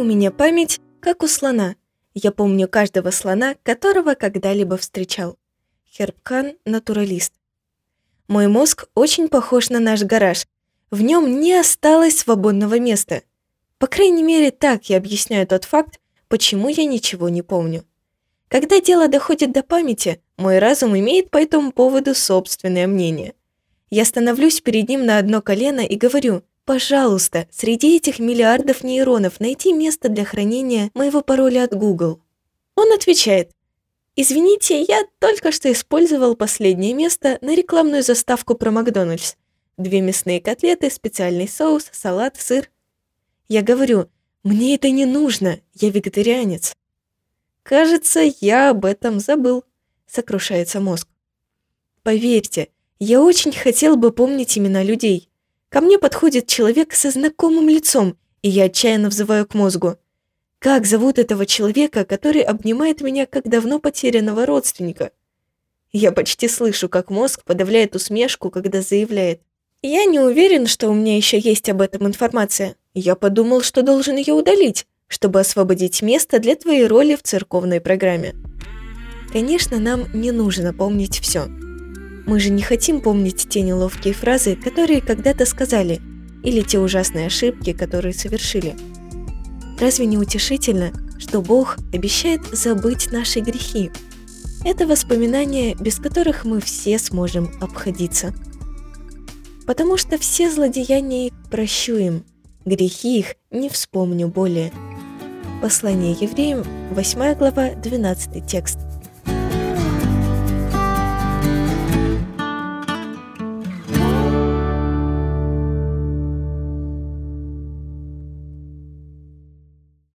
У меня память, как у слона. Я помню каждого слона, которого когда-либо встречал. Хербкан – натуралист. Мой мозг очень похож на наш гараж. В нем не осталось свободного места. По крайней мере, так я объясняю тот факт, почему я ничего не помню. Когда дело доходит до памяти, мой разум имеет по этому поводу собственное мнение. Я становлюсь перед ним на одно колено и говорю, пожалуйста, среди этих миллиардов нейронов найти место для хранения моего пароля от Google. Он отвечает, извините, я только что использовал последнее место на рекламную заставку про Макдональдс. Две мясные котлеты, специальный соус, салат, сыр. Я говорю, мне это не нужно, я вегетарианец. «Кажется, я об этом забыл», — сокрушается мозг. Поверьте, я очень хотел бы помнить имена людей. Ко мне подходит человек со знакомым лицом, и я отчаянно взываю к мозгу. Как зовут этого человека, который обнимает меня как давно потерянного родственника? Я почти слышу, как мозг подавляет усмешку, когда заявляет. Я не уверен, что у меня еще есть об этом информация. Я подумал, что должен ее удалить чтобы освободить место для твоей роли в церковной программе. Конечно, нам не нужно помнить все. Мы же не хотим помнить те неловкие фразы, которые когда-то сказали, или те ужасные ошибки, которые совершили. Разве не утешительно, что Бог обещает забыть наши грехи? Это воспоминания, без которых мы все сможем обходиться. Потому что все злодеяния прощу им, грехи их не вспомню более. Послание евреям, 8 глава, 12 текст.